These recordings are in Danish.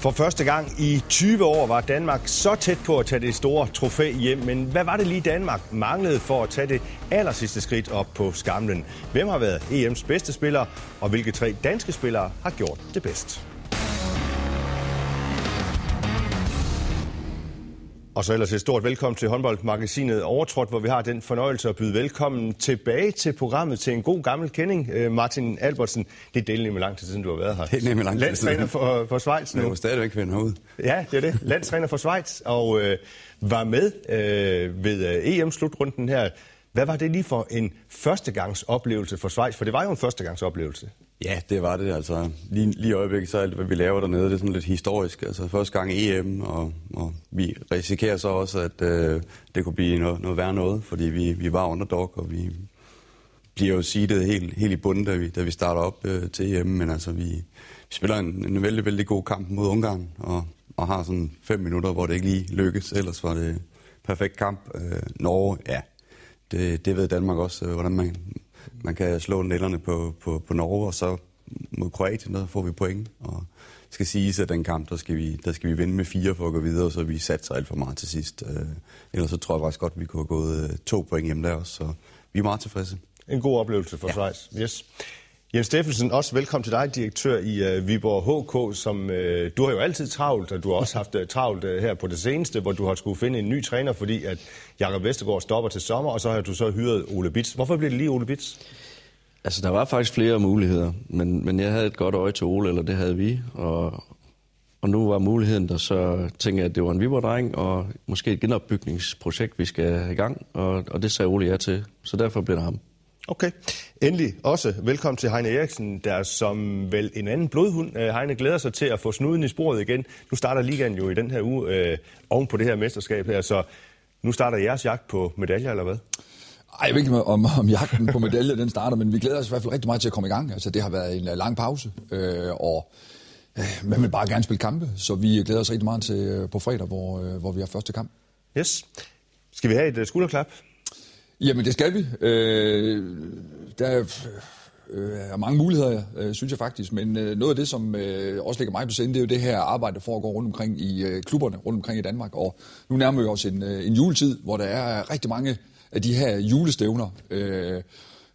For første gang i 20 år var Danmark så tæt på at tage det store trofæ hjem, men hvad var det lige Danmark manglede for at tage det aller sidste skridt op på skamlen? Hvem har været EM's bedste spiller, og hvilke tre danske spillere har gjort det bedst? Og så ellers et stort velkommen til håndboldmagasinet Overtrådt, hvor vi har den fornøjelse at byde velkommen tilbage til programmet til en god gammel kending. Øh, Martin Albertsen, det er delt med lang tid siden, du har været her. Det er nemlig lang tid Landstræner for, for Schweiz nu. Jeg må stadigvæk finde herud. Ja, det er det. Landstræner for Schweiz, og øh, var med øh, ved øh, EM-slutrunden her. Hvad var det lige for en førstegangsoplevelse for Schweiz? For det var jo en førstegangsoplevelse. Ja, det var det. Altså, lige, lige øjeblikket, så alt, hvad vi laver dernede, det er sådan lidt historisk. Altså, første gang EM, og, og vi risikerer så også, at øh, det kunne blive noget, noget værre noget, fordi vi, vi var underdog, og vi bliver jo seedet helt, helt i bunden, da vi, da vi starter op øh, til hjemme, Men altså, vi, vi spiller en, en vældig, vældig god kamp mod Ungarn, og, og har sådan fem minutter, hvor det ikke lige lykkes. Ellers var det perfekt kamp. Øh, Norge, ja, det, det ved Danmark også, øh, hvordan man, man kan slå nælderne på, på, på Norge, og så mod Kroatien, der får vi point. Og skal sige, at den kamp, der skal, vi, der skal vi vinde med fire for at gå videre, så vi satser alt for meget til sidst. Øh, ellers så tror jeg faktisk godt, at vi kunne have gået øh, to point hjem der også, så vi er meget tilfredse. En god oplevelse for ja. Schweiz. Yes. Jens Steffensen, også velkommen til dig, direktør i uh, Viborg HK, som uh, du har jo altid travlt, og du har også haft uh, travlt uh, her på det seneste, hvor du har skulle finde en ny træner, fordi at Jakob Vestergaard stopper til sommer, og så har du så hyret Ole Bits. Hvorfor blev det lige Ole Bits? Altså, der var faktisk flere muligheder, men, men jeg havde et godt øje til Ole, eller det havde vi, og, og nu var muligheden der, så tænkte jeg, at det var en Viborg-dreng, og måske et genopbygningsprojekt, vi skal have i gang, og, og det sagde Ole ja til, så derfor blev det ham. Okay. Endelig også velkommen til Heine Eriksen, der som vel en anden blodhund. Øh, Heine glæder sig til at få snuden i sporet igen. Nu starter ligaen jo i den her uge øh, oven på det her mesterskab her, så nu starter jeres jagt på medaljer, eller hvad? Ej, jeg ved ikke, om, om jagten på medaljer den starter, men vi glæder os i hvert fald rigtig meget til at komme i gang. Altså, det har været en lang pause, øh, og øh, man vil bare gerne spille kampe, så vi glæder os rigtig meget til øh, på fredag, hvor, øh, hvor vi har første kamp. Yes. Skal vi have et uh, skulderklap? Jamen, det skal vi. Øh, der er, øh, er mange muligheder, øh, synes jeg faktisk, men øh, noget af det, som øh, også ligger mig på sinde, det er jo det her arbejde, der foregår rundt omkring i øh, klubberne rundt omkring i Danmark, og nu nærmer vi os en, øh, en juletid, hvor der er rigtig mange af de her julestævner, øh,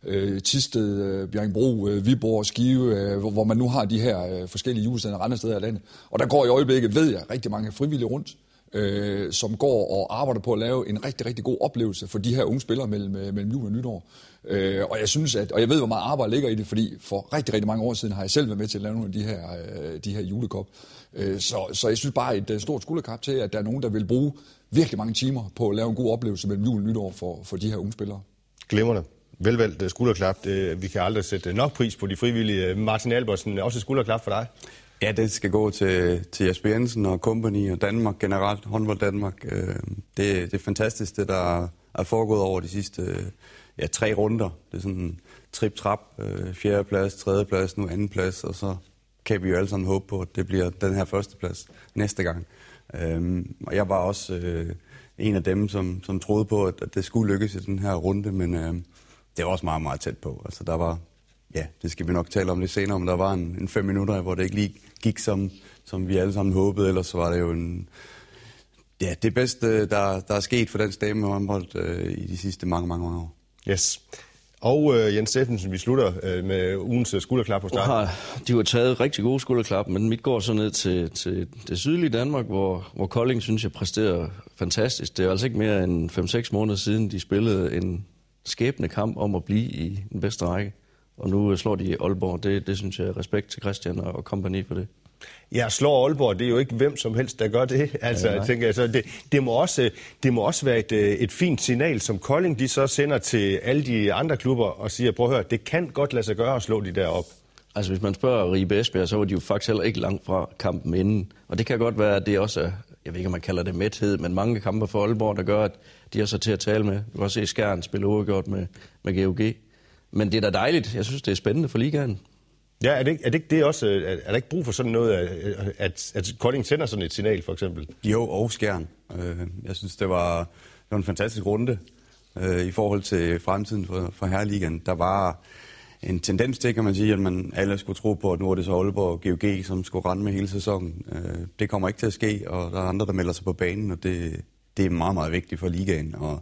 øh, Tisted, øh, Bjergbro, øh, Viborg, Skive, øh, hvor, hvor man nu har de her øh, forskellige julestævner andre steder i landet. Og der går i øjeblikket, ved jeg, rigtig mange frivillige rundt, øh, som går og arbejder på at lave en rigtig, rigtig god oplevelse for de her unge spillere mellem, øh, mellem jul og nytår. Øh, og jeg synes, at, og jeg ved, hvor meget arbejde ligger i det, fordi for rigtig, rigtig mange år siden har jeg selv været med til at lave nogle af de her, øh, de her julekop. Øh, så, så jeg synes bare et, et stort skulderkap til, at der er nogen, der vil bruge virkelig mange timer på at lave en god oplevelse mellem jul og nytår for, for de her unge spillere. Glimrende. Velvalgt øh, skulderklap. Vi kan aldrig sætte nok pris på de frivillige. Martin Albersen, også et skulderklap for dig. Ja, det skal gå til, til Jesper Jensen og company og Danmark generelt, håndbold Danmark. Øh, det, det er fantastisk, det der er foregået over de sidste øh, ja, tre runder. Det er sådan trip-trap, øh, fjerde plads, tredje plads, nu anden plads, og så kan vi jo alle sammen håbe på, at det bliver den her første plads næste gang. Øhm, og jeg var også øh, en af dem, som, som troede på, at, at det skulle lykkes i den her runde, men øh, det var også meget, meget tæt på. Altså, der var, ja, det skal vi nok tale om lidt senere, men der var en, en fem minutter, hvor det ikke lige gik, som, som vi alle sammen håbede, ellers så var det jo en, ja, det bedste, der, der er sket for den stemme håndbold øh, i de sidste mange, mange, mange år. Yes. Og øh, Jens Steffensen, vi slutter øh, med ugens skulderklap på starten. Har, de har taget rigtig gode skulderklap, men mit går så ned til, til det sydlige Danmark, hvor, hvor Kolding synes jeg præsterer fantastisk. Det er altså ikke mere end 5-6 måneder siden, de spillede en skæbne kamp om at blive i den bedste række. Og nu slår de Aalborg. Det, det synes jeg er respekt til Christian og kompagni for det. Ja, slår Aalborg, det er jo ikke hvem som helst, der gør det. Altså, ja, jeg tænker, altså, det, det, må også, det må også være et, et fint signal, som Kolding de så sender til alle de andre klubber og siger, prøv at høre, det kan godt lade sig gøre at slå de der op. Altså hvis man spørger Ribe Esbjerg, så var de jo faktisk heller ikke langt fra kampen inden. Og det kan godt være, at det også er, jeg ved ikke, om man kalder det mæthed, men mange kampe for Aalborg, der gør, at de er så til at tale med. Du kan også se Skjern spille uafgjort med, med GOG. Men det er da dejligt. Jeg synes, det er spændende for ligaen. Ja, er det, ikke, er det ikke det også, er der ikke brug for sådan noget, at, at Kolding sender sådan et signal, for eksempel? Jo, og Skjern. Jeg synes, det var, det var en fantastisk runde i forhold til fremtiden for, for Herreligaen. Der var, en tendens til, kan man sige, at man alle skulle tro på, at nu er det så Aalborg og GOG, som skulle rende med hele sæsonen. Øh, det kommer ikke til at ske, og der er andre, der melder sig på banen, og det, det er meget, meget vigtigt for ligaen. Og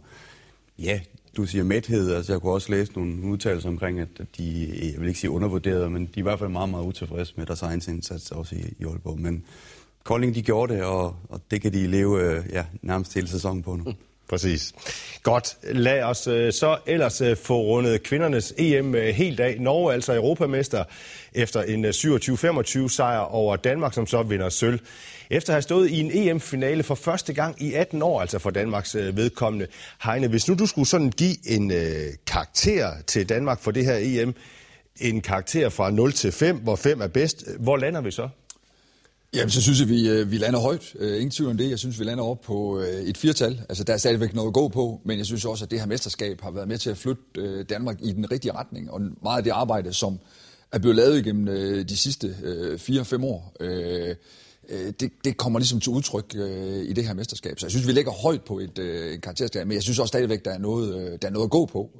ja, du siger mæthed, altså jeg kunne også læse nogle udtalelser omkring, at de, jeg vil ikke sige undervurderet, men de er i hvert fald meget, meget utilfredse med deres egen indsats også i, i Aalborg. Men Kolding, de gjorde det, og, og det kan de leve øh, ja, nærmest hele sæsonen på nu. Mm. Præcis. Godt. Lad os øh, så ellers øh, få rundet kvindernes EM øh, helt af. Norge altså europamester efter en øh, 27-25 sejr over Danmark, som så vinder sølv. Efter at have stået i en EM-finale for første gang i 18 år, altså for Danmarks øh, vedkommende. Heine, hvis nu du skulle sådan give en øh, karakter til Danmark for det her EM, en karakter fra 0 til 5, hvor 5 er bedst, hvor lander vi så? Jamen, så synes jeg, vi, øh, vi lander højt. Øh, ingen tvivl om det. Jeg synes, vi lander op på øh, et firtal. Altså, der er stadigvæk noget at gå på, men jeg synes også, at det her mesterskab har været med til at flytte Danmark i den rigtige retning. Og meget af det arbejde, som er blevet lavet igennem de sidste 4-5 år, det, det kommer ligesom til udtryk i det her mesterskab. Så jeg synes, vi ligger højt på et, et karakterskab, men jeg synes også stadigvæk, der er noget, der er noget at gå på,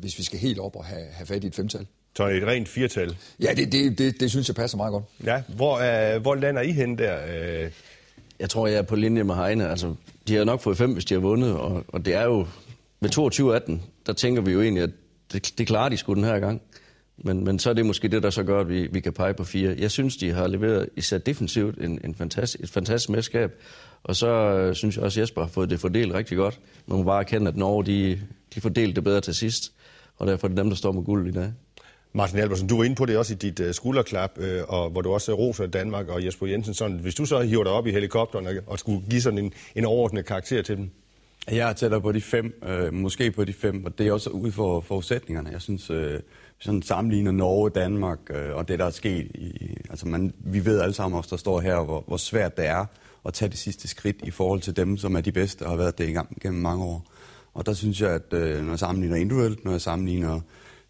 hvis vi skal helt op og have, have fat i et femtal. Så et rent firtal? Ja, det, det, det, det synes jeg passer meget godt. Ja, hvor, øh, hvor lander I hen der? Øh? Jeg tror, jeg er på linje med Heine. Altså, de har nok fået fem, hvis de har vundet, og, og det er jo... Ved 22-18, der tænker vi jo egentlig, at det, det klarer de sgu den her gang. Men, men så er det måske det, der så gør, at vi, vi kan pege på fire. Jeg synes, de har leveret især defensivt en, en fantastisk, et fantastisk medskab. Og så øh, synes jeg også, at Jesper har fået det fordelt rigtig godt. Man må bare erkende, at Norge de, de fordelte det bedre til sidst. Og derfor er det dem, der står med guld i dag. Martin Albersen, du var inde på det også i dit uh, skulderklap, øh, og hvor du også roser Danmark og Jesper Jensen. Sådan, hvis du så hiver dig op i helikopteren og, og skulle give sådan en, en overordnet karakter til dem? Jeg er tættere på de fem, øh, måske på de fem, og det er også ud for forudsætningerne. Jeg synes, øh, sådan sammenligner Norge, Danmark øh, og det, der er sket. I, altså man, vi ved alle sammen os, der står her, hvor, hvor svært det er at tage det sidste skridt i forhold til dem, som er de bedste og har været det i gang gennem mange år. Og der synes jeg, at øh, når jeg sammenligner individuelt, når jeg sammenligner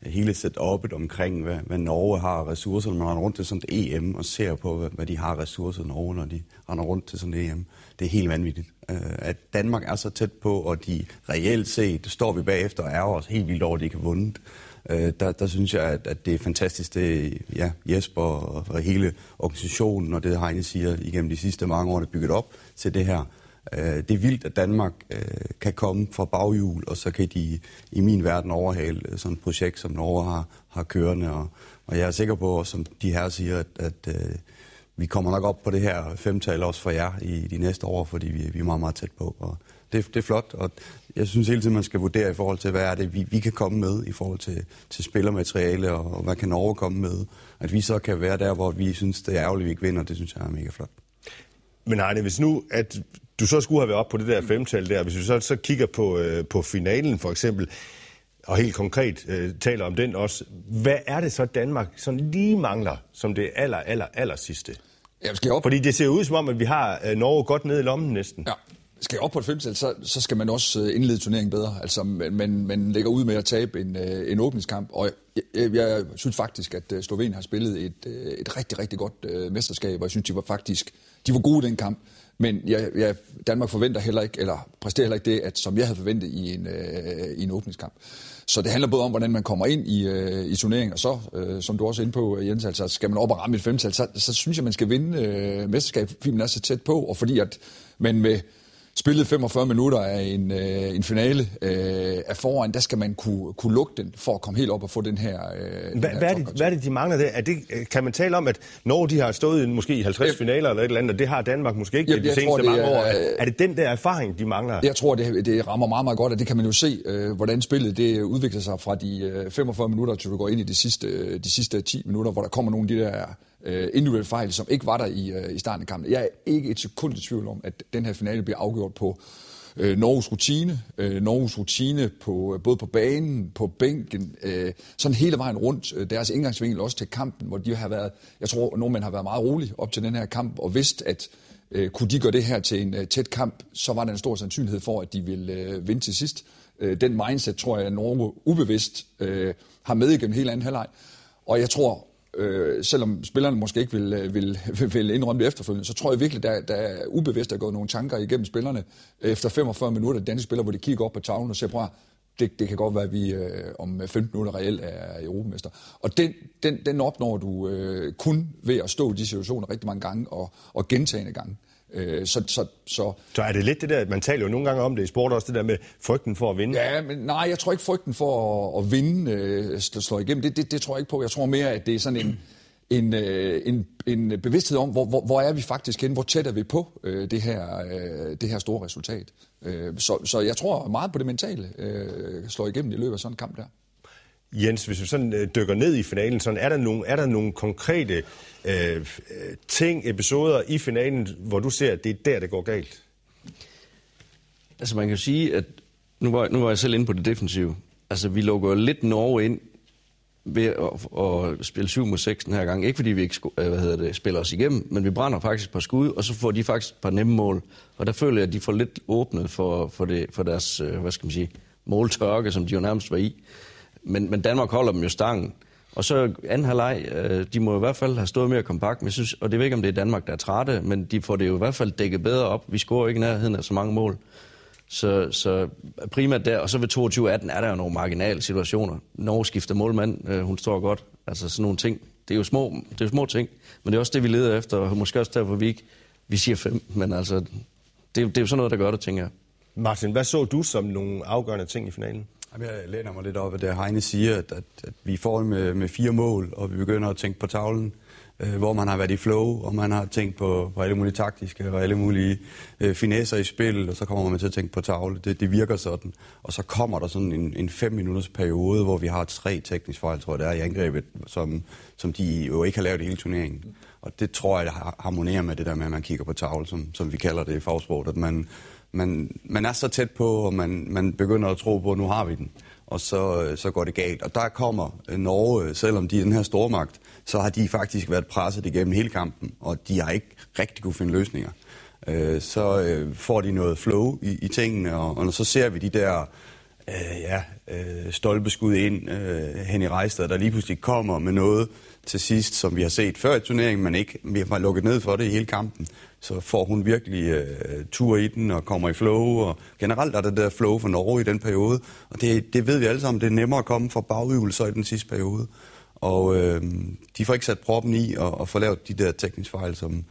hele setupet omkring, hvad, hvad Norge har ressourcer, når man render rundt til sådan et EM og ser på, hvad, hvad de har ressourcer i Norge, når de render rundt til sådan et EM. Det er helt vanvittigt. øh, at Danmark er så tæt på, og de reelt set, står vi bagefter og er også helt vildt over, at de ikke har vundet. Øh, der, der synes jeg, at, at det er fantastisk, det ja, Jesper og, og hele organisationen, og det Heine siger igennem de sidste mange år, der er bygget op til det her. Øh, det er vildt, at Danmark øh, kan komme fra baghjul, og så kan de i min verden overhale øh, sådan et projekt, som Norge har, har kørende. Og, og jeg er sikker på, som de her siger, at, at øh, vi kommer nok op på det her femtal også for jer i de næste år, fordi vi, vi er meget, meget tæt på. Og det, det er flot, og jeg synes hele tiden, man skal vurdere i forhold til, hvad er det, vi, vi kan komme med i forhold til, til spillermateriale, og, og hvad kan Norge komme med. At vi så kan være der, hvor vi synes, det er ærgerligt, at vi ikke vinder, det synes jeg er mega flot. Men Heine, hvis nu, at du så skulle have været op på det der femtal der, hvis du så, så kigger på, øh, på finalen for eksempel, og helt konkret øh, taler om den også, hvad er det så Danmark sådan lige mangler som det aller, aller, aller sidste? Ja, skal op. Fordi det ser ud som om, at vi har øh, Norge godt ned i lommen næsten. Ja. Skal jeg op på et femtal, så, så skal man også øh, indlede turneringen bedre. Altså, man, man lægger ud med at tabe en, øh, en åbningskamp, og jeg, jeg, jeg synes faktisk, at øh, Slovenien har spillet et, et rigtig, rigtig godt uh, mesterskab, og jeg synes, de var faktisk de var gode i den kamp. Men jeg, jeg, Danmark forventer heller ikke, eller præsterer heller ikke det, at, som jeg havde forventet i en, øh, i en åbningskamp. Så det handler både om, hvordan man kommer ind i, øh, i turneringen, og så, øh, som du også er inde på, Jens, altså skal man op og ramme et femtal, så, så synes jeg, man skal vinde øh, mesterskabet, fordi man er så tæt på, og fordi at man med spillet 45 minutter af en, øh, en finale øh, er foran, der skal man kunne, kunne lukke den for at komme helt op og få den her... Øh, hvad, her hvad, er det, hvad er det, de mangler der? Er det, kan man tale om, at når de har stået i måske 50 jeg, finaler eller et eller andet, og det har Danmark måske ikke jeg, de seneste tror, mange er, år, er, er det den der erfaring, de mangler? Jeg tror, det, det rammer meget, meget godt, og det kan man jo se, øh, hvordan spillet det udvikler sig fra de øh, 45 minutter, til du går ind i de sidste, de sidste 10 minutter, hvor der kommer nogle af de der øh, individuelle fejl, som ikke var der i, øh, i starten af kampen. Jeg er ikke et sekund i tvivl om, at den her finale bliver afgjort på øh, Norges rutine, øh, Norges rutine på, øh, både på banen, på bænken, øh, sådan hele vejen rundt. Øh, deres indgangsvinkel også til kampen, hvor de har været, jeg tror, at nordmænd har været meget rolige op til den her kamp, og vidst, at øh, kunne de gøre det her til en øh, tæt kamp, så var der en stor sandsynlighed for, at de ville øh, vinde til sidst. Øh, den mindset tror jeg, at Norge ubevidst øh, har med igennem hele anden halvleg. Og jeg tror, øh, selvom spillerne måske ikke vil, øh, vil, vil indrømme det efterfølgende, så tror jeg virkelig, der, der er ubevidst at gå nogle tanker igennem spillerne efter 45 minutter, danske spillere, hvor de kigger op på tavlen og siger, prøv det, det kan godt være, at vi øh, om 15 minutter reelt er europamester. Og den, den, den opnår du øh, kun ved at stå i de situationer rigtig mange gange og, og gentagende gange. Øh, så, så, så, så er det lidt det der, man taler jo nogle gange om det i sport også, det der med frygten for at vinde? Ja, men nej, jeg tror ikke frygten for at, at vinde øh, slår igennem. Det, det, det tror jeg ikke på. Jeg tror mere, at det er sådan en, en, øh, en, en bevidsthed om, hvor, hvor, hvor er vi faktisk hen, hvor tæt er vi på øh, det, her, øh, det her store resultat. Øh, så, så jeg tror meget på det mentale øh, slår igennem i løbet af sådan en kamp der. Jens, hvis vi sådan øh, dykker ned i finalen, sådan, er, der nogle, er der nogle konkrete øh, øh, ting, episoder i finalen, hvor du ser, at det er der, det går galt? Altså man kan sige, at nu var, nu var jeg selv inde på det defensive. Altså vi lukker lidt Norge ind ved at, at spille 7 mod 6 den her gang. Ikke fordi vi ikke øh, hvad hedder det, spiller os igennem, men vi brænder faktisk par skud, og så får de faktisk et par nemme mål. Og der føler jeg, at de får lidt åbnet for, for, det, for deres, hvad skal man sige, måltørke, som de jo nærmest var i. Men, men Danmark holder dem jo stangen. Og så anden halvleg, øh, de må i hvert fald have stået mere kompakt, men jeg synes, og det ved ikke, om det er Danmark, der er trætte, men de får det jo i hvert fald dækket bedre op. Vi scorer ikke nærheden af så mange mål. Så, så primært der, og så ved 22-18 er der jo nogle marginale situationer. Norge skifter målmand, øh, hun står godt. Altså sådan nogle ting. Det er jo små, det er jo små ting, men det er også det, vi leder efter, og måske også derfor, vi ikke vi siger fem, men altså, det, det er jo sådan noget, der gør det, tænker jeg. Martin, hvad så du som nogle afgørende ting i finalen? Jeg læner mig lidt op af det, Heine siger, at, at, at vi får med, med fire mål, og vi begynder at tænke på tavlen, øh, hvor man har været i flow, og man har tænkt på, på alle mulige taktiske og alle mulige øh, finesser i spil, og så kommer man til at tænke på tavle. Det, det virker sådan. Og så kommer der sådan en, en fem minutters periode, hvor vi har tre teknisk fejl, tror jeg, det er i angrebet, som, som de jo ikke har lavet i hele turneringen. Og det tror jeg harmonerer med det der med, at man kigger på tavle, som, som vi kalder det i fagsport, at man, man, man er så tæt på, og man, man begynder at tro på, at nu har vi den. Og så, øh, så går det galt. Og der kommer øh, Norge, øh, selvom de er den her stormagt, så har de faktisk været presset igennem hele kampen, og de har ikke rigtig kunne finde løsninger. Øh, så øh, får de noget flow i, i tingene, og, og så ser vi de der øh, ja, øh, stolpeskud ind øh, hen i Rejstad, der lige pludselig kommer med noget til sidst, som vi har set før i turneringen, men ikke vi har lukket ned for det i hele kampen så får hun virkelig øh, tur i den og kommer i flow. Og generelt er der det der flow for Norge i den periode. Og det, det ved vi alle sammen, det er nemmere at komme fra bagøvelser i den sidste periode. Og øh, de får ikke sat proppen i og, og får lavet de der tekniske fejl, som,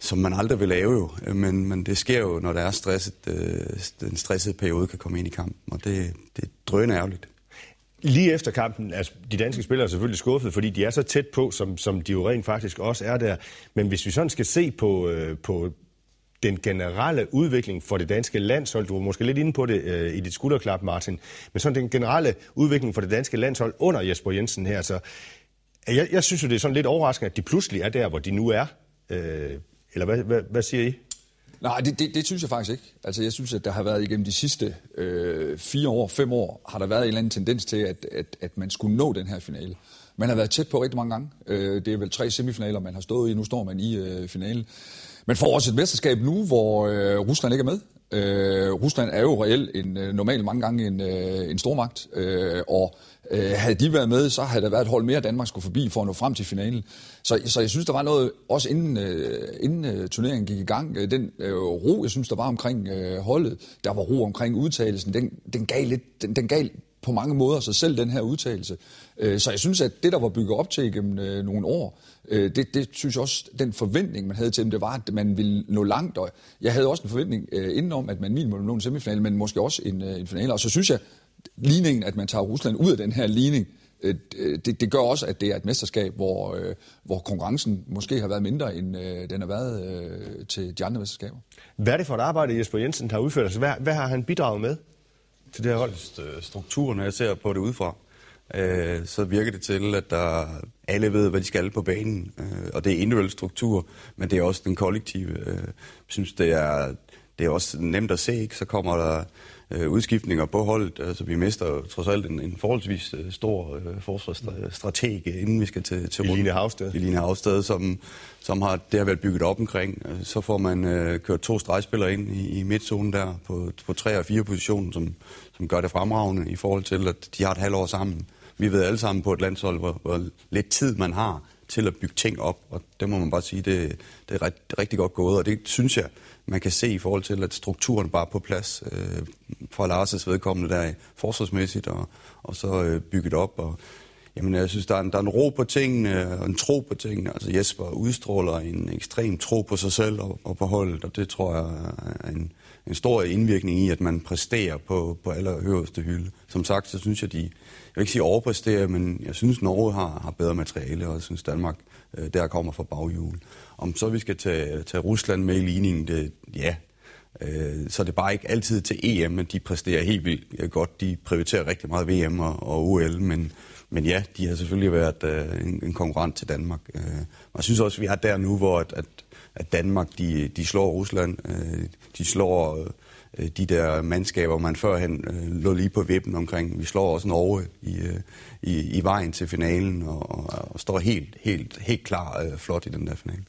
som man aldrig vil lave jo. Øh, men, men det sker jo, når der er stresset, øh, den stressede periode kan komme ind i kampen. Og det, det er drøn ærgerligt. Lige efter kampen er de danske spillere selvfølgelig skuffet, fordi de er så tæt på, som, som de jo rent faktisk også er der. Men hvis vi sådan skal se på, øh, på den generelle udvikling for det danske landshold, du var måske lidt inde på det øh, i dit skulderklap, Martin, men sådan den generelle udvikling for det danske landshold under Jesper Jensen her, så jeg, jeg synes jo, det er sådan lidt overraskende, at de pludselig er der, hvor de nu er. Øh, eller hvad, hvad, hvad siger I? Nej, det, det, det synes jeg faktisk ikke. Altså, jeg synes, at der har været igennem de sidste øh, fire år, fem år, har der været en eller anden tendens til, at, at, at man skulle nå den her finale. Man har været tæt på rigtig mange gange. Øh, det er vel tre semifinaler, man har stået i. Nu står man i øh, finalen. Man får også et mesterskab nu, hvor øh, Rusland ikke er med. Øh, Rusland er jo reelt en, øh, normalt mange gange en, øh, en stormagt, øh, og øh, havde de været med, så havde der været et hold mere, Danmark skulle forbi for at nå frem til finalen. Så, så jeg synes, der var noget, også inden, øh, inden øh, turneringen gik i gang, øh, den øh, ro, jeg synes, der var omkring øh, holdet, der var ro omkring udtalelsen, den, den, gav lidt, den, den gav på mange måder sig selv, den her udtalelse. Øh, så jeg synes, at det, der var bygget op til igennem øh, nogle år, øh, det, det synes jeg også, den forventning, man havde til dem, det var, at man ville nå langt. Og jeg havde også en forventning øh, indenom, at man minimum nå en semifinal, men måske også en, øh, en finale. Og så synes jeg, ligningen, at man tager Rusland ud af den her ligning, det, det gør også, at det er et mesterskab, hvor, hvor konkurrencen måske har været mindre, end den har været til de andre mesterskaber. Hvad er det for et arbejde, Jesper Jensen har udført? Altså, hvad, hvad har han bidraget med? til det her hold? Øh, strukturen, når jeg ser på det udefra, øh, så virker det til, at der alle ved, hvad de skal på banen. Øh, og det er individuel struktur, men det er også den kollektive. Øh, jeg synes, det er, det er også nemt at se, ikke? Så kommer der øh, udskiftninger på holdet. Altså, vi mister trods alt en, en forholdsvis øh, stor øh, forsvarsstrateg, inden vi skal til, til Eline Havsted. Eline Havsted, som, som har, det har været bygget op omkring. Øh, så får man øh, kørt to stregspillere ind i, i midtzonen der på, på tre og fire positioner, som, som gør det fremragende i forhold til, at de har et halvt år sammen. Vi ved alle sammen på et landshold, hvor, hvor lidt tid man har til at bygge ting op, og det må man bare sige, det, det er rigtig, rigtig godt gået, og det synes jeg, man kan se i forhold til, at strukturen bare er på plads øh, fra Lars' vedkommende der forsvarsmæssigt, og, og så øh, bygget op, og Jamen, jeg synes, der er, en, der er en ro på tingene, og en tro på tingene. Altså Jesper udstråler en ekstrem tro på sig selv og, og på holdet, og det tror jeg er en, en stor indvirkning i, at man præsterer på, på allerhøjeste hylde. Som sagt, så synes jeg, de, jeg vil ikke sige overpræsterer, men jeg synes, Norge har, har bedre materiale, og jeg synes, Danmark øh, der kommer fra baghjul. Om så vi skal tage, tage Rusland med i ligningen, det, ja, øh, så det er bare ikke altid til EM, men de præsterer helt vildt godt. De prioriterer rigtig meget VM og, og OL, men, men ja, de har selvfølgelig været øh, en, en konkurrent til Danmark. Øh, og jeg synes også, at vi er der nu, hvor at, at, at Danmark de, de slår Rusland. Øh, de slår øh, de der mandskaber, man førhen øh, lå lige på vippen omkring. Vi slår også Norge i, øh, i, i vejen til finalen og, og, og står helt, helt, helt klar øh, flot i den der finale.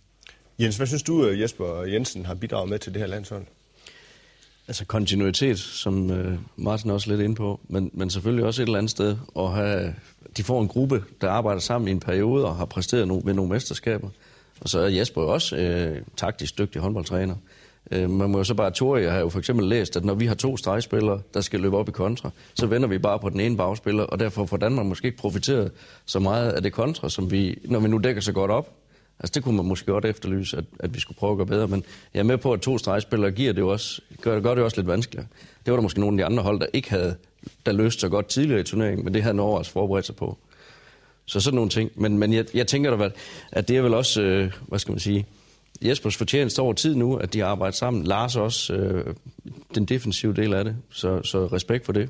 Jens, hvad synes du, øh, Jesper Jensen har bidraget med til det her landshold? Altså kontinuitet, som øh, Martin også lidt ind på, men, men selvfølgelig også et eller andet sted at have, de får en gruppe, der arbejder sammen i en periode og har præsteret no, ved nogle mesterskaber. Og så er Jesper jo også øh, taktisk dygtig håndboldtræner. Øh, man må jo så bare, Tori har jo for eksempel læst, at når vi har to stregspillere, der skal løbe op i kontra, så vender vi bare på den ene bagspiller, og derfor får Danmark måske ikke profiteret så meget af det kontra, som vi, når vi nu dækker så godt op. Altså det kunne man måske godt efterlyse, at, at vi skulle prøve at gøre bedre, men jeg er med på, at to stregspillere giver det jo også, gør, gør det også lidt vanskeligere. Det var der måske nogle af de andre hold, der ikke havde, der løste så godt tidligere i turneringen, men det havde Norge også forberedt sig på. Så sådan nogle ting. Men, men jeg, jeg tænker da, at det er vel også, øh, hvad skal man sige, Jespers fortjeneste over tid nu, at de arbejder sammen. Lars også øh, den defensive del af det, så, så respekt for det.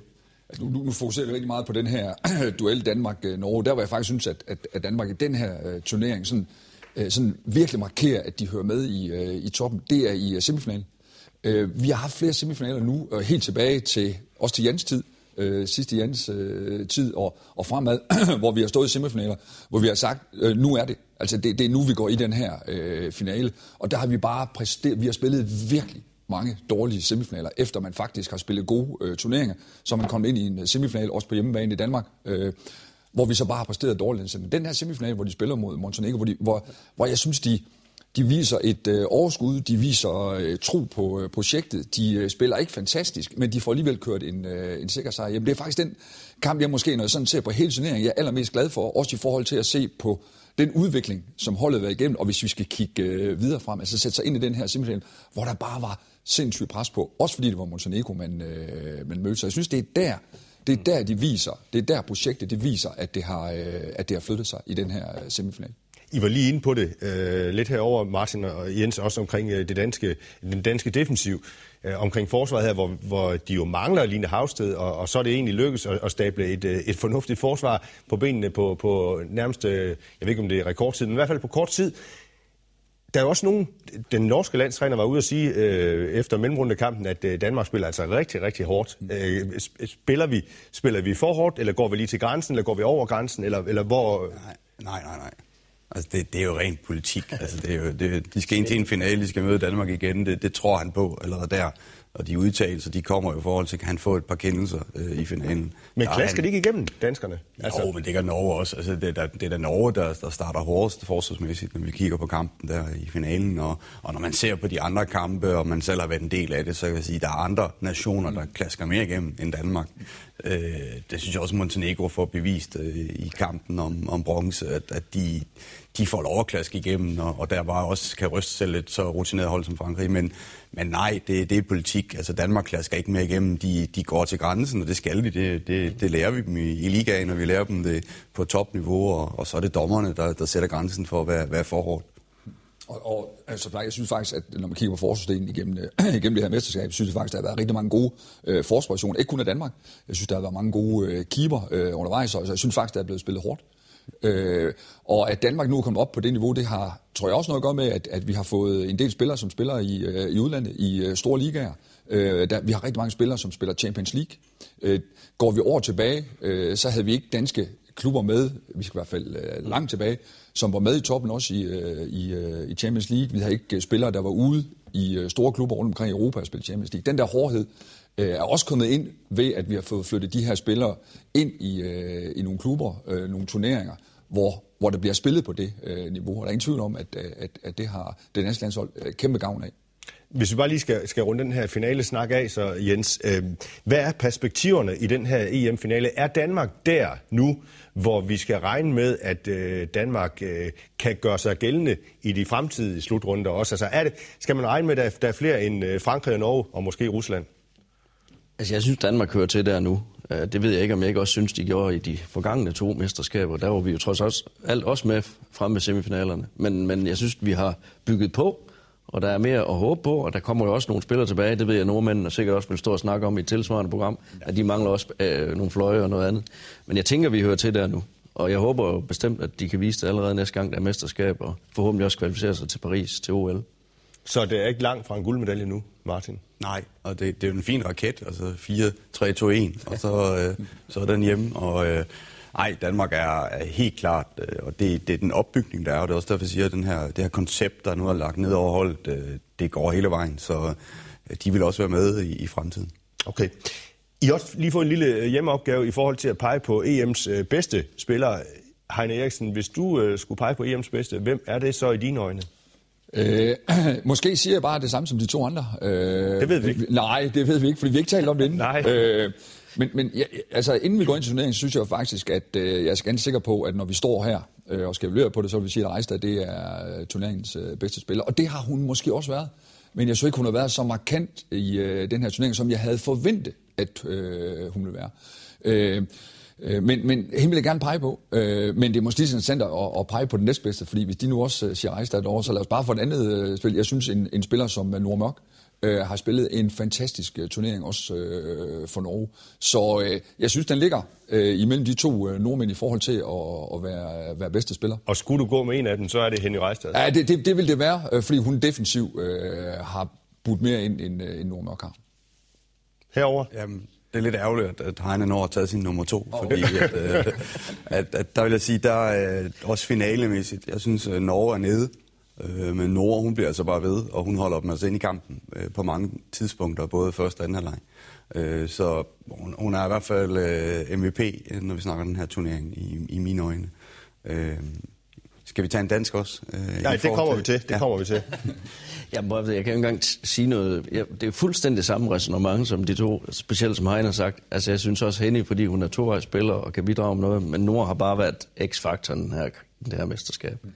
Altså, nu, nu fokuserer jeg rigtig meget på den her duel Danmark-Norge. Der var jeg faktisk synes, at, at, at Danmark i den her uh, turnering sådan, uh, sådan virkelig markerer, at de hører med i, uh, i toppen. Det er i uh, semifinalen. Uh, vi har haft flere semifinaler nu, uh, helt tilbage til også til Jens tid, Øh, uh, sidste Jens øh, tid og, og fremad, hvor vi har stået i semifinaler, hvor vi har sagt, øh, nu er det. Altså det, det er nu, vi går i den her øh, finale. Og der har vi bare præsteret, vi har spillet virkelig mange dårlige semifinaler, efter man faktisk har spillet gode øh, turneringer, så man kom ind i en øh, semifinal, også på hjemmebane i Danmark, øh, hvor vi så bare har præsteret dårligt. Men den her semifinal, hvor de spiller mod Montenegro, hvor, de, hvor, hvor jeg synes, de, de viser et øh, overskud, de viser øh, tro på øh, projektet, de øh, spiller ikke fantastisk, men de får alligevel kørt en, øh, en sikker sejr. Jamen, det er faktisk den kamp, jeg måske, når jeg sådan ser på hele turneringen, jeg er allermest glad for, også i forhold til at se på den udvikling, som holdet var igennem, og hvis vi skal kigge øh, videre frem, altså sætte sig ind i den her semifinal, hvor der bare var sindssygt pres på, også fordi det var Montenegro, man, øh, man mødte sig. Jeg synes, det er der, det er der, de viser, det er der projektet, det viser, at det har, øh, at det har flyttet sig i den her øh, semifinal. I var lige inde på det øh, lidt herover Martin og Jens, også omkring øh, det danske, den danske defensiv, øh, omkring forsvaret her, hvor, hvor de jo mangler Line Havsted, og, og så er det egentlig lykkedes at, at stable et, øh, et fornuftigt forsvar på benene på, på nærmest, øh, jeg ved ikke om det er rekordtid, men i hvert fald på kort tid. Der er jo også nogen, den norske landstræner var ude at sige øh, efter mellemrundekampen, at øh, Danmark spiller altså rigtig, rigtig hårdt. Øh, spiller, vi, spiller vi for hårdt, eller går vi lige til grænsen, eller går vi over grænsen, eller, eller hvor... Nej, nej, nej. nej. Altså, det, det er jo rent politik. Altså, det er jo, det, de skal ind til en finale, de skal møde Danmark igen. Det, det tror han på allerede der. Og de udtalelser, de kommer jo i forhold til, at han få et par kendelser øh, i finalen. Men klasker han... de ikke igennem, danskerne? Altså... Jo, men det gør Norge også. Altså, det, er, det er da Norge, der, der starter hårdest forsvarsmæssigt, når vi kigger på kampen der i finalen. Og, og når man ser på de andre kampe, og man selv har været en del af det, så kan jeg sige, at der er andre nationer, der klasker mere igennem end Danmark. Øh, det synes jeg også, Montenegro får bevist øh, i kampen om, om bronze, at, at de, de får overklask igennem, og, og der var også kan ryste selv et så rutineret hold som Frankrig. Men, men nej, det, det er politik. Altså Danmark klasker ikke mere igennem. De, de går til grænsen, og det skal de. Det, det, det lærer vi dem i, i ligaen, og vi lærer dem det på topniveau, og, og så er det dommerne, der, der sætter grænsen for, hvad, hvad er for og, og altså, jeg synes faktisk, at når man kigger på forsvarsdelen igennem, øh, igennem det her mesterskab, synes jeg faktisk, at der har været rigtig mange gode øh, forsvarsoperationer. Ikke kun af Danmark. Jeg synes, der har været mange gode øh, keeper øh, undervejs, og jeg synes faktisk, der er blevet spillet hårdt. Øh, og at Danmark nu er kommet op på det niveau, det har, tror jeg også noget at gøre med, at, at vi har fået en del spillere, som spiller i, øh, i udlandet, i øh, store ligaer. Øh, der, vi har rigtig mange spillere, som spiller Champions League. Øh, går vi år tilbage, øh, så havde vi ikke danske klubber med, vi skal i hvert fald øh, langt tilbage, som var med i toppen også i, øh, i, øh, i Champions League. Vi havde ikke øh, spillere, der var ude i øh, store klubber rundt omkring i Europa og spille Champions League. Den der hårdhed øh, er også kommet ind ved, at vi har fået flyttet de her spillere ind i, øh, i nogle klubber, øh, nogle turneringer, hvor hvor der bliver spillet på det øh, niveau. Og der er ingen tvivl om, at, øh, at, at det har det danske landshold øh, kæmpe gavn af. Hvis vi bare lige skal, skal runde den her finale snak af, så Jens, øh, hvad er perspektiverne i den her EM-finale? Er Danmark der nu, hvor vi skal regne med, at øh, Danmark øh, kan gøre sig gældende i de fremtidige slutrunder også? Altså er det, skal man regne med, at der er flere end øh, Frankrig og Norge, og måske Rusland? Altså, jeg synes, Danmark hører til der nu. Øh, det ved jeg ikke, om jeg ikke også synes, de gjorde i de forgangne to mesterskaber. Der var vi jo trods alt også med frem med semifinalerne. Men, men jeg synes, vi har bygget på, og der er mere at håbe på, og der kommer jo også nogle spillere tilbage. Det ved jeg, nordmændene sikkert også vil stå og snakke om i et tilsvarende program, at de mangler også øh, nogle fløje og noget andet. Men jeg tænker, vi hører til der nu. Og jeg håber jo bestemt, at de kan vise det allerede næste gang, der er mesterskab, og forhåbentlig også kvalificere sig til Paris, til OL. Så det er ikke langt fra en guldmedalje nu, Martin? Nej, og det, det er jo en fin raket, altså 4, 3, 2, 1, og så, øh, så er den hjemme, og øh, ej, Danmark er, er helt klart, øh, og det, det er den opbygning, der er, og det er også derfor, jeg siger, at den her, det her koncept, der nu er lagt ned over holdet, øh, det går hele vejen, så øh, de vil også være med i, i fremtiden. Okay. I har også lige fået en lille hjemmeopgave i forhold til at pege på EM's bedste spillere. Heine Eriksen, hvis du skulle pege på EM's bedste, hvem er det så i dine øjne? Øh, måske siger jeg bare det samme som de to andre. Øh, det ved vi ikke. Nej, det ved vi ikke, fordi vi ikke talt om det inden. Nej. Øh, men men ja, altså, inden vi går ind til turneringen, synes jeg faktisk, at øh, jeg er ganske sikker på, at når vi står her øh, og skal evaluere på det, så vil vi sige, at Rejstad det er øh, turneringens øh, bedste spiller. Og det har hun måske også været. Men jeg så ikke, hun har været så markant i øh, den her turnering, som jeg havde forventet, at øh, hun ville være. Øh, øh men, men hende vil jeg gerne pege på. Øh, men det er måske interessant at, at pege på den næstbedste, fordi hvis de nu også øh, siger Ejstad over, så lad os bare få et andet spil. Jeg synes, en, en spiller som Nord Mørk øh, har spillet en fantastisk turnering også øh, for Norge. Så øh, jeg synes, den ligger øh, imellem de to øh, nordmænd i forhold til at, at være, være bedste spiller. Og skulle du gå med en af dem, så er det Henny Rejstad? Ja, det, det, det vil det være, fordi hun defensiv øh, har budt mere ind, end, end Nord Mørk har. Herover. Jamen, det er lidt ærgerligt, at Heine når har taget sin nummer to, oh. fordi at, øh, at, at, der vil jeg sige, der er øh, også finalemæssigt, jeg synes, at Norge er nede, øh, men Norge, hun bliver altså bare ved, og hun holder dem altså ind i kampen øh, på mange tidspunkter, både første og anden halvleg. Øh, så hun, hun er i hvert fald øh, MVP, når vi snakker den her turnering, i, i mine øjne. Øh, skal vi tage en dansk også? Øh, Nej, det kommer til? vi til. Det ja. kommer vi til. jeg, må, jeg kan ikke engang sige noget. Jeg, det er fuldstændig samme resonemang som de to, specielt som Heine har sagt. Altså, jeg synes også Henny, fordi hun er tovejsspiller og kan bidrage med noget, men Nord har bare været x-faktoren her, det her mesterskab. Mm.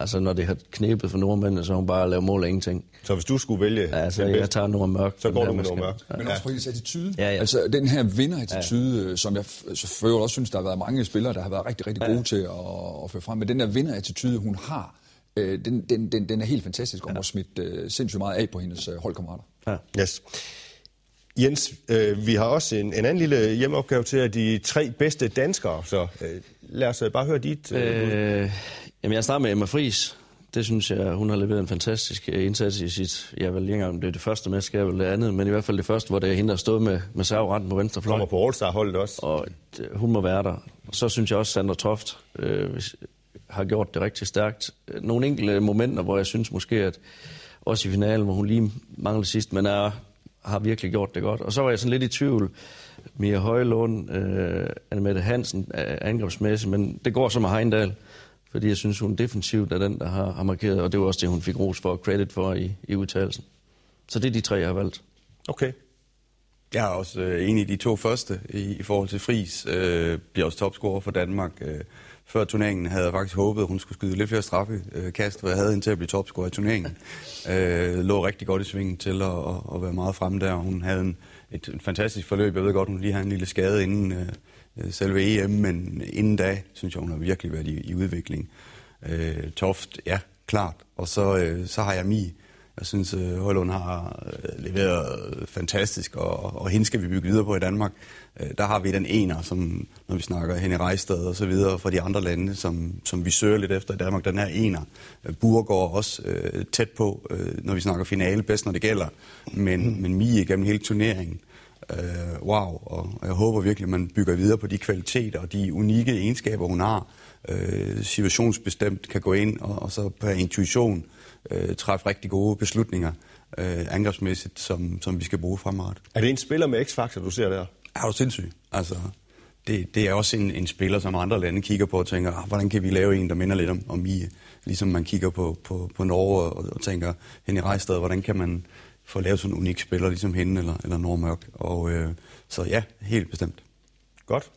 Altså, når det har knæbet for nordmændene, så har hun bare lavet mål af ingenting. Så hvis du skulle vælge ja, altså, jeg tager Nord Mørk. Så går du med Nord Mørk. Ja. Men også hendes attitude. Ja, ja. Altså, den her vinder-attitude, ja. som jeg selvfølgelig også synes, der har været mange spillere, der har været rigtig, rigtig gode ja. til at, at føre frem. Men den der vinder-attitude, hun har, øh, den, den, den, den er helt fantastisk, og ja. må smidt øh, sindssygt meget af på hendes øh, holdkammerater. Ja. Yes. Jens, øh, vi har også en, en anden lille hjemmeopgave til at de tre bedste danskere, så øh, lad os øh, bare høre dit. Øh, øh, jamen, jeg starter med Emma Friis. Det synes jeg, hun har leveret en fantastisk øh, indsats i sit, jeg vil ikke engang det er det første mesterskab eller det andet, men i hvert fald det første, hvor det er hende, der stod med, med serveretten på venstre fløj. Kommer på All-Star-holdet også. Og hun må være der. Og så synes jeg også, Sandra Toft øh, har gjort det rigtig stærkt. Nogle enkelte momenter, hvor jeg synes måske, at også i finalen, hvor hun lige mangler sidst, men er, har virkelig gjort det godt. Og så var jeg sådan lidt i tvivl. Mia Højlund, øh, Annemette Hansen, øh, angrebsmæssigt, men det går som med Heindal fordi jeg synes, hun defensivt er den, der har, har markeret, og det var også det, hun fik ros for credit for i, i udtalelsen. Så det er de tre, jeg har valgt. Okay. Jeg er også øh, enig i de to første i, i forhold til Fris. Øh, bliver også topscorer for Danmark. Øh, før turneringen havde jeg faktisk håbet, at hun skulle skyde lidt flere straffekast, øh, for jeg havde hende til at blive topscorer i turneringen. Øh, lå rigtig godt i svingen til at, at, at være meget fremme der. Hun havde en, et, et fantastisk forløb. Jeg ved godt, hun lige havde en lille skade inden, øh, Øh, selve EM, men inden da, synes jeg, hun har virkelig været i, i udvikling. Øh, Toft, ja, klart. Og så, øh, så har jeg Mi. Jeg synes, øh, Højlund har øh, leveret fantastisk, og, og hende skal vi bygge videre på i Danmark. Øh, der har vi den ener, som, når vi snakker hen i Rejstad og så videre fra de andre lande, som, som vi søger lidt efter i Danmark. Den her ener. Øh, går også øh, tæt på, øh, når vi snakker finale, bedst når det gælder. Men, men Mi igennem hele turneringen øh, wow, og jeg håber virkelig, at man bygger videre på de kvaliteter og de unikke egenskaber, hun har. Øh, situationsbestemt kan gå ind og, og så på intuition øh, træffe rigtig gode beslutninger øh, angrebsmæssigt, som, som vi skal bruge fremadrettet. Er det en spiller med X-faktor, du ser der? Er du sindssyg? Altså, det, det er også en, en spiller, som andre lande kigger på og tænker, ah, hvordan kan vi lave en, der minder lidt om, om Mie? Ligesom man kigger på, på, på Norge og, og tænker, hen i Rejstad, hvordan kan man få lavet sådan en unik spiller, ligesom hende eller, eller Normørk? Og øh, så ja, helt bestemt. Godt.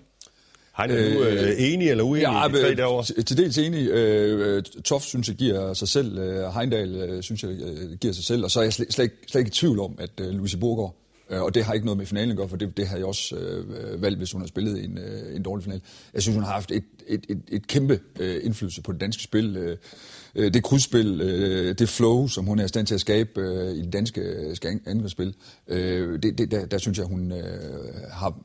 Hej, er du øh, enig eller uenig ja, i tre derovre? Til dels enig. Øh, Toft synes jeg giver sig selv. Øh, Heindal øh, synes jeg øh, giver sig selv. Og så er jeg slet, slet, slet ikke i tvivl om, at øh, Louise Borgård Øh, og det har ikke noget med finalen at gøre, for det, det har jeg også øh, valgt, hvis hun har spillet en, øh, en dårlig final. Jeg synes, hun har haft et, et, et, et kæmpe øh, indflydelse på det danske spil. Øh, øh det krydsspil, øh, det flow, som hun er i stand til at skabe øh, i det danske øh, angrebsspil, øh, det, det, der, der synes jeg, hun øh, har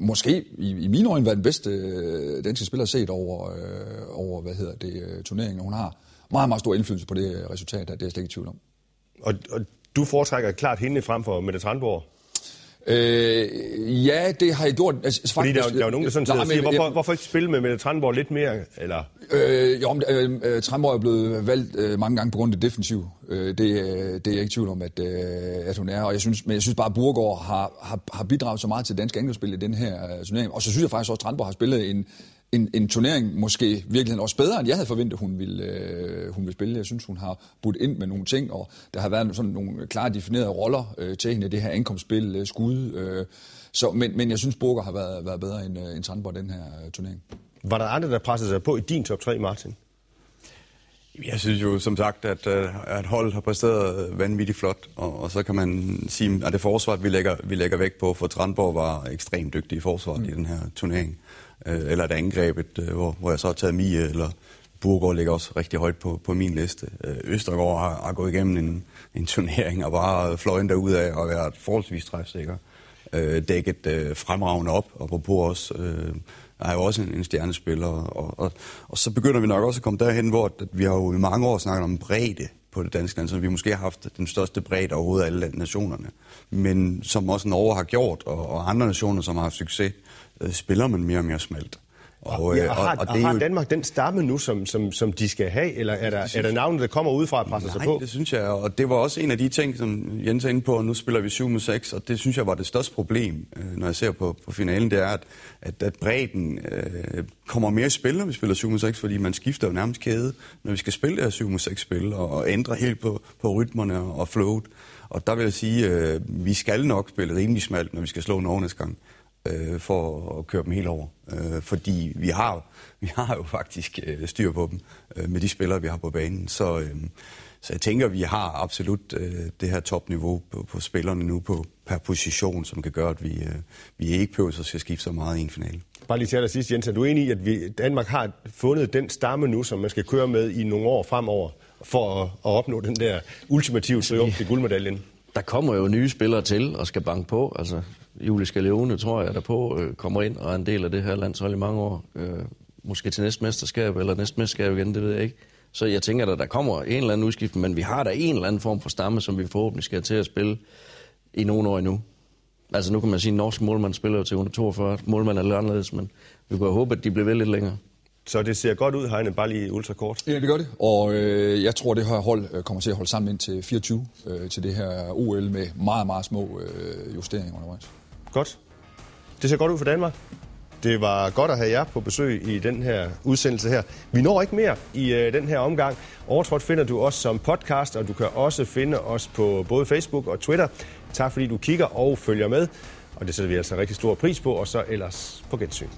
måske i, i mine øjne været den bedste øh, danske spiller set over, øh, over hvad hedder det, øh, turneringen. Hun har meget, meget stor indflydelse på det resultat, det er jeg slet ikke i tvivl om. Og, og du foretrækker klart hende frem for Mette Trandborg? Øh, ja, det har jeg gjort. Altså, Fordi faktisk, der, der er jo nogen, der sådan nej, siger, hvorfor, hvorfor ikke spille med Mette Tranborg lidt mere? Eller? Øh, jo, øh, øh, Tranborg er blevet valgt øh, mange gange på grund af defensiv. Øh, det, det er jeg ikke i tvivl om, at, øh, at hun er. Og jeg synes, men jeg synes bare, at Burgård har, har, har bidraget så meget til dansk angrebsspil i den her uh, turnering. Og så synes jeg faktisk også, at Tranborg har spillet en, en, en turnering måske virkelig også bedre, end jeg havde forventet, hun ville, øh, hun ville spille. Jeg synes, hun har budt ind med nogle ting, og der har været sådan nogle klart definerede roller øh, til hende, det her ankomstspil, øh, skud. Øh, så, men, men jeg synes, Burger har været, været bedre end, øh, end Sandborg den her øh, turnering. Var der andre, der pressede sig på i din top 3, Martin? Jeg synes jo som sagt, at, øh, at holdet har præsteret vanvittigt flot, og, og så kan man sige, at det forsvar, vi lægger, vi lægger væk på, for Trandborg var ekstremt dygtig i forsvaret mm. i den her turnering øh, eller et angrebet, øh, hvor, hvor jeg så har taget Mie, eller Burgård ligger også rigtig højt på, på min liste. Øh, Østergaard har, har gået igennem en, en turnering og bare fløjet derud af og været forholdsvis træfsikker. Øh, dækket øh, fremragende op, og på også øh, er jo også en, en stjernespiller. Og, og, og så begynder vi nok også at komme derhen, hvor at vi har jo i mange år snakket om bredde på det danske land, så vi måske har haft den største bredde overhovedet af alle nationerne. Men som også Norge har gjort, og, og andre nationer, som har haft succes, øh, spiller man mere og mere smalt. Og, ja, og, har, og, og, det har Danmark den stamme nu, som, som, som de skal have, eller er der, er der navne, der kommer udefra og presser Nej, sig på? det synes jeg, og det var også en af de ting, som Jens er inde på, og nu spiller vi 7 mod 6, og det synes jeg var det største problem, øh, når jeg ser på, på finalen, det er, at, at, at bredden øh, kommer mere i spil, når vi spiller 7 mod 6, fordi man skifter jo nærmest kæde, når vi skal spille det her 7 mod 6 spil, og, og ændre helt på, på rytmerne og flowet. Og der vil jeg sige, øh, vi skal nok spille rimelig smalt, når vi skal slå Norge næste gang øh, for at køre dem helt over. Øh, fordi vi har, vi har jo faktisk øh, styr på dem øh, med de spillere, vi har på banen. Så, øh, så jeg tænker, vi har absolut øh, det her topniveau på, på spillerne nu på, per position, som kan gøre, at vi, øh, vi ikke behøver at skifte så meget i en finale. Bare lige til allersidst, Jens, er du enig i, at vi, Danmark har fundet den stamme nu, som man skal køre med i nogle år fremover, for at, at opnå den der ultimative triumf til guldmedaljen? Der kommer jo nye spillere til og skal banke på. Altså, Julie Scaleone, tror jeg, der på øh, kommer ind og er en del af det her landshold i mange år. Øh, måske til næste mesterskab eller næste mesterskab igen, det ved jeg ikke. Så jeg tænker, at der kommer en eller anden udskift, men vi har da en eller anden form for stamme, som vi forhåbentlig skal til at spille i nogle år endnu. Altså nu kan man sige, at norsk målmand spiller jo til 142. Målmand er lidt anderledes, men vi kunne håbe, at de bliver ved lidt længere. Så det ser godt ud, Heine, bare lige ultrakort. Ja, det gør det. Og øh, jeg tror, det her hold øh, kommer til at holde sammen ind til 24 øh, til det her OL med meget, meget små øh, justeringer undervejs. Godt. Det ser godt ud for Danmark. Det var godt at have jer på besøg i den her udsendelse her. Vi når ikke mere i øh, den her omgang. Overtrådt finder du os som podcast, og du kan også finde os på både Facebook og Twitter. Tak fordi du kigger og følger med. Og det sætter vi altså rigtig stor pris på, og så ellers på gensyn.